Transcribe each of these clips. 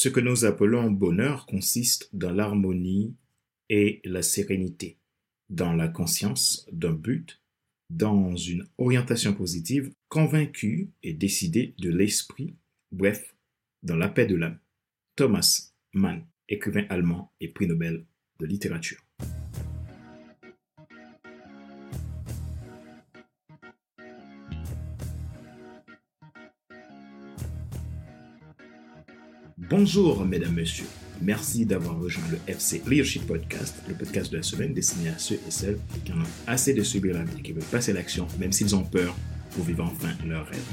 Ce que nous appelons bonheur consiste dans l'harmonie et la sérénité, dans la conscience d'un but, dans une orientation positive, convaincue et décidée de l'esprit, bref, dans la paix de l'âme. Thomas Mann, écrivain allemand et prix Nobel de littérature. Bonjour mesdames, messieurs. Merci d'avoir rejoint le FC Leadership Podcast, le podcast de la semaine destiné à ceux et celles qui en ont assez de subir la vie, qui veulent passer l'action, même s'ils ont peur, pour vivre enfin leur rêve.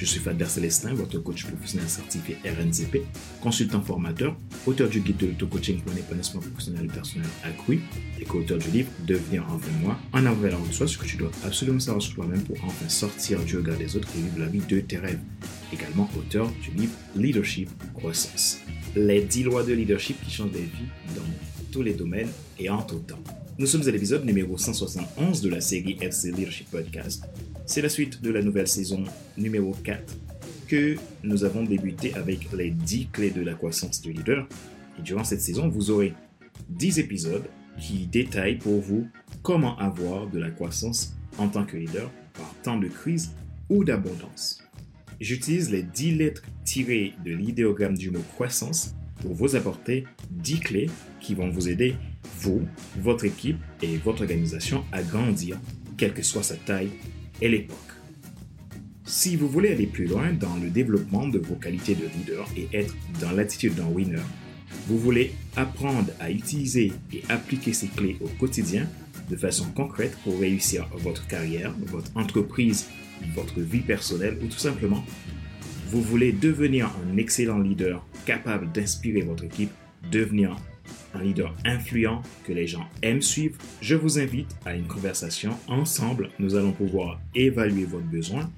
Je suis Fader Célestin, votre coach professionnel certifié RNCP, consultant formateur, auteur du guide de l'auto-coaching pour un épanouissement professionnel et personnel accru et co-auteur du livre Devenir enfin moi, en avant de soi, ce que tu dois absolument savoir sur toi-même pour enfin sortir du regard des autres et vivre la vie de tes rêves également auteur du livre Leadership Croissance. Les 10 lois de leadership qui changent des vies dans tous les domaines et en tout temps. Nous sommes à l'épisode numéro 171 de la série FC Leadership Podcast. C'est la suite de la nouvelle saison numéro 4 que nous avons débuté avec les 10 clés de la croissance du leader. Et durant cette saison, vous aurez 10 épisodes qui détaillent pour vous comment avoir de la croissance en tant que leader par temps de crise ou d'abondance. J'utilise les 10 lettres tirées de l'idéogramme du mot croissance pour vous apporter 10 clés qui vont vous aider, vous, votre équipe et votre organisation à grandir, quelle que soit sa taille et l'époque. Si vous voulez aller plus loin dans le développement de vos qualités de leader et être dans l'attitude d'un winner, vous voulez apprendre à utiliser et appliquer ces clés au quotidien de façon concrète pour réussir votre carrière, votre entreprise votre vie personnelle ou tout simplement, vous voulez devenir un excellent leader capable d'inspirer votre équipe, devenir un leader influent que les gens aiment suivre, je vous invite à une conversation. Ensemble, nous allons pouvoir évaluer votre besoin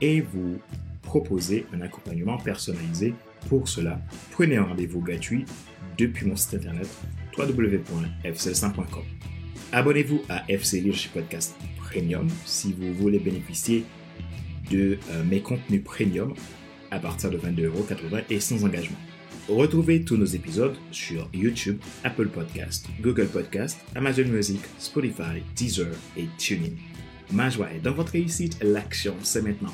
et vous proposer un accompagnement personnalisé. Pour cela, prenez un rendez-vous gratuit depuis mon site internet www.fcl5.com. Abonnez-vous à FC Leadership Podcast Premium si vous voulez bénéficier de euh, mes contenus premium à partir de 22,80€ et sans engagement. Retrouvez tous nos épisodes sur YouTube, Apple Podcast, Google Podcast, Amazon Music, Spotify, Deezer et TuneIn. Ma joie est dans votre réussite, l'action c'est maintenant.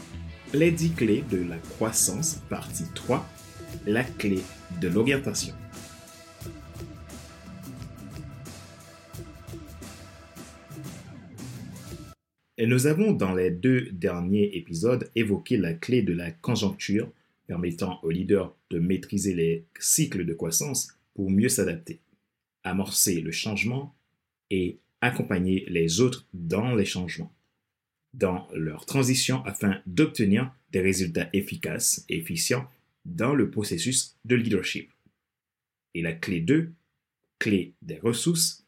Les 10 clés de la croissance, partie 3, la clé de l'orientation. Et nous avons dans les deux derniers épisodes évoqué la clé de la conjoncture permettant aux leaders de maîtriser les cycles de croissance pour mieux s'adapter, amorcer le changement et accompagner les autres dans les changements, dans leur transition afin d'obtenir des résultats efficaces et efficients dans le processus de leadership. Et la clé 2, clé des ressources,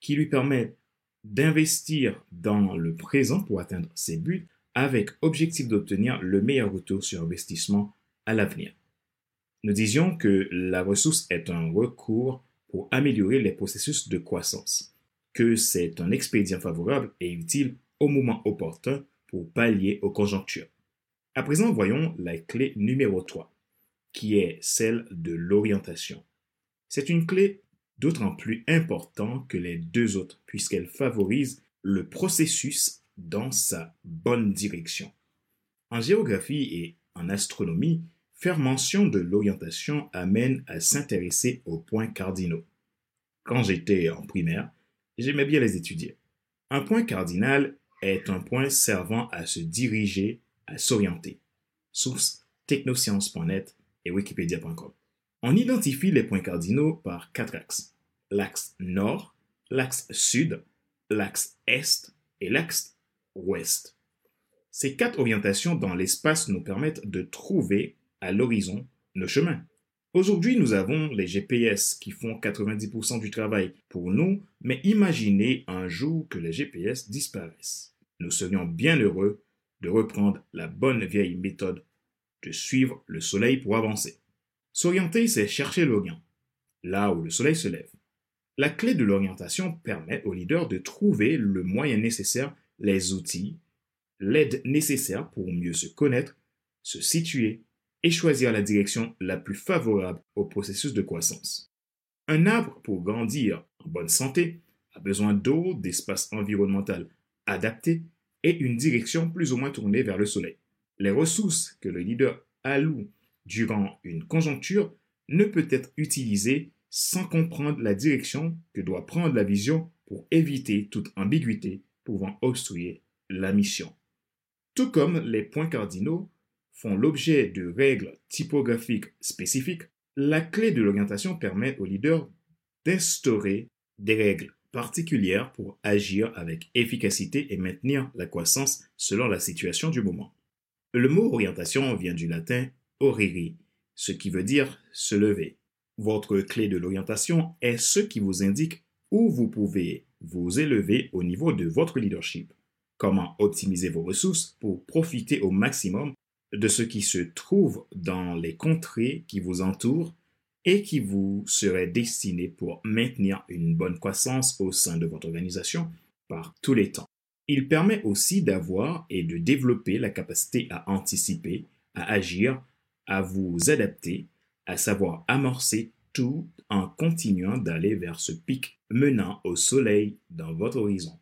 qui lui permet d'investir dans le présent pour atteindre ses buts avec objectif d'obtenir le meilleur retour sur investissement à l'avenir. Nous disions que la ressource est un recours pour améliorer les processus de croissance, que c'est un expédient favorable et utile au moment opportun pour pallier aux conjonctures. À présent, voyons la clé numéro 3, qui est celle de l'orientation. C'est une clé d'autant plus important que les deux autres, puisqu'elle favorise le processus dans sa bonne direction. En géographie et en astronomie, faire mention de l'orientation amène à s'intéresser aux points cardinaux. Quand j'étais en primaire, j'aimais bien les étudier. Un point cardinal est un point servant à se diriger, à s'orienter. Source technosciences.net et wikipedia.com. On identifie les points cardinaux par quatre axes. L'axe nord, l'axe sud, l'axe est et l'axe ouest. Ces quatre orientations dans l'espace nous permettent de trouver à l'horizon nos chemins. Aujourd'hui, nous avons les GPS qui font 90% du travail pour nous, mais imaginez un jour que les GPS disparaissent. Nous serions bien heureux de reprendre la bonne vieille méthode de suivre le soleil pour avancer. S'orienter, c'est chercher l'Orient, là où le soleil se lève. La clé de l'orientation permet au leader de trouver le moyen nécessaire, les outils, l'aide nécessaire pour mieux se connaître, se situer et choisir la direction la plus favorable au processus de croissance. Un arbre, pour grandir en bonne santé, a besoin d'eau, d'espace environnemental adapté et une direction plus ou moins tournée vers le soleil. Les ressources que le leader alloue durant une conjoncture ne peut être utilisées sans comprendre la direction que doit prendre la vision pour éviter toute ambiguïté pouvant obstruer la mission. Tout comme les points cardinaux font l'objet de règles typographiques spécifiques, la clé de l'orientation permet au leader d'instaurer des règles particulières pour agir avec efficacité et maintenir la croissance selon la situation du moment. Le mot orientation vient du latin oriri, ce qui veut dire se lever. Votre clé de l'orientation est ce qui vous indique où vous pouvez vous élever au niveau de votre leadership. Comment optimiser vos ressources pour profiter au maximum de ce qui se trouve dans les contrées qui vous entourent et qui vous serait destiné pour maintenir une bonne croissance au sein de votre organisation par tous les temps. Il permet aussi d'avoir et de développer la capacité à anticiper, à agir, à vous adapter, à savoir amorcer tout en continuant d'aller vers ce pic menant au soleil dans votre horizon.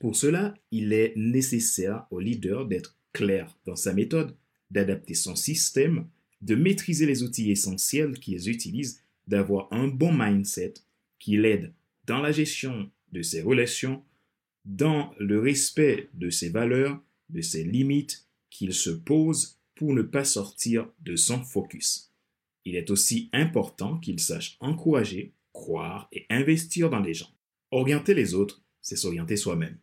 Pour cela, il est nécessaire au leader d'être clair dans sa méthode, d'adapter son système, de maîtriser les outils essentiels qu'ils utilisent, d'avoir un bon mindset qui l'aide dans la gestion de ses relations, dans le respect de ses valeurs, de ses limites qu'il se pose pour ne pas sortir de son focus. Il est aussi important qu'il sache encourager, croire et investir dans les gens. Orienter les autres, c'est s'orienter soi-même.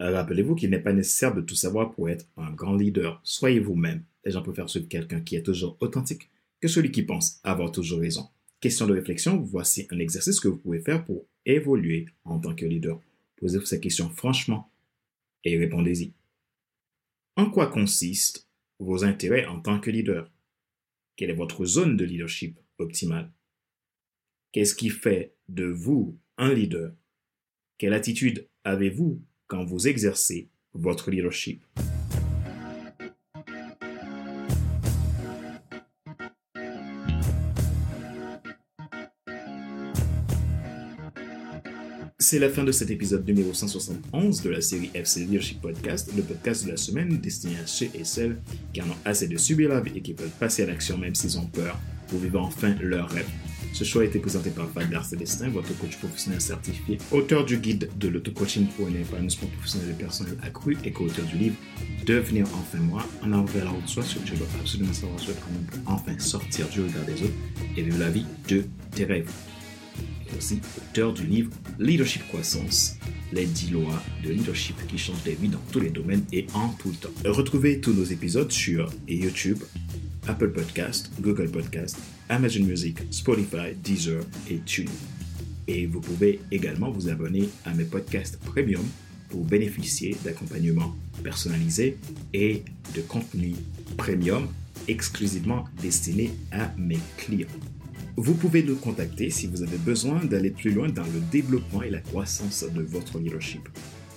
Rappelez-vous qu'il n'est pas nécessaire de tout savoir pour être un grand leader. Soyez vous-même. Les gens préfèrent suivre quelqu'un qui est toujours authentique que celui qui pense avoir toujours raison. Question de réflexion, voici un exercice que vous pouvez faire pour évoluer en tant que leader. Posez-vous ces questions franchement et répondez-y. En quoi consistent vos intérêts en tant que leader? Quelle est votre zone de leadership optimale? Qu'est-ce qui fait de vous un leader? Quelle attitude avez-vous quand vous exercez votre leadership. C'est la fin de cet épisode numéro 171 de la série FC Leadership Podcast, le podcast de la semaine destiné à ceux et celles qui en ont assez de subir la vie et qui veulent passer à l'action même s'ils ont peur pour vivre enfin leur rêve. Ce choix a été présenté par Fadler Célestin, votre coach professionnel certifié, auteur du guide de l'auto-coaching pour un épanouissement professionnel et personnel accru et co-auteur du livre Devenir enfin moi, en avant vers la route soi, ce que je dois absolument savoir sur comment pour enfin sortir du regard des autres et vivre la vie de tes rêves. Et aussi auteur du livre Leadership Croissance, les 10 lois de leadership qui changent des vies dans tous les domaines et en tout le temps. Retrouvez tous nos épisodes sur YouTube, Apple Podcast, Google Podcast, Amazon Music, Spotify, Deezer et TuneIn. Et vous pouvez également vous abonner à mes podcasts premium pour bénéficier d'accompagnement personnalisé et de contenu premium exclusivement destiné à mes clients. Vous pouvez nous contacter si vous avez besoin d'aller plus loin dans le développement et la croissance de votre leadership.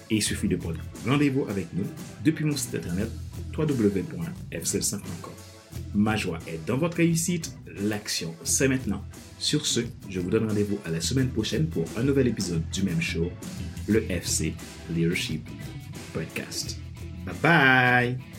Et il suffit de prendre rendez-vous avec nous depuis mon site internet www.fcl5.com. Ma joie est dans votre réussite. L'action, c'est maintenant. Sur ce, je vous donne rendez-vous à la semaine prochaine pour un nouvel épisode du même show, le FC Leadership Podcast. Bye bye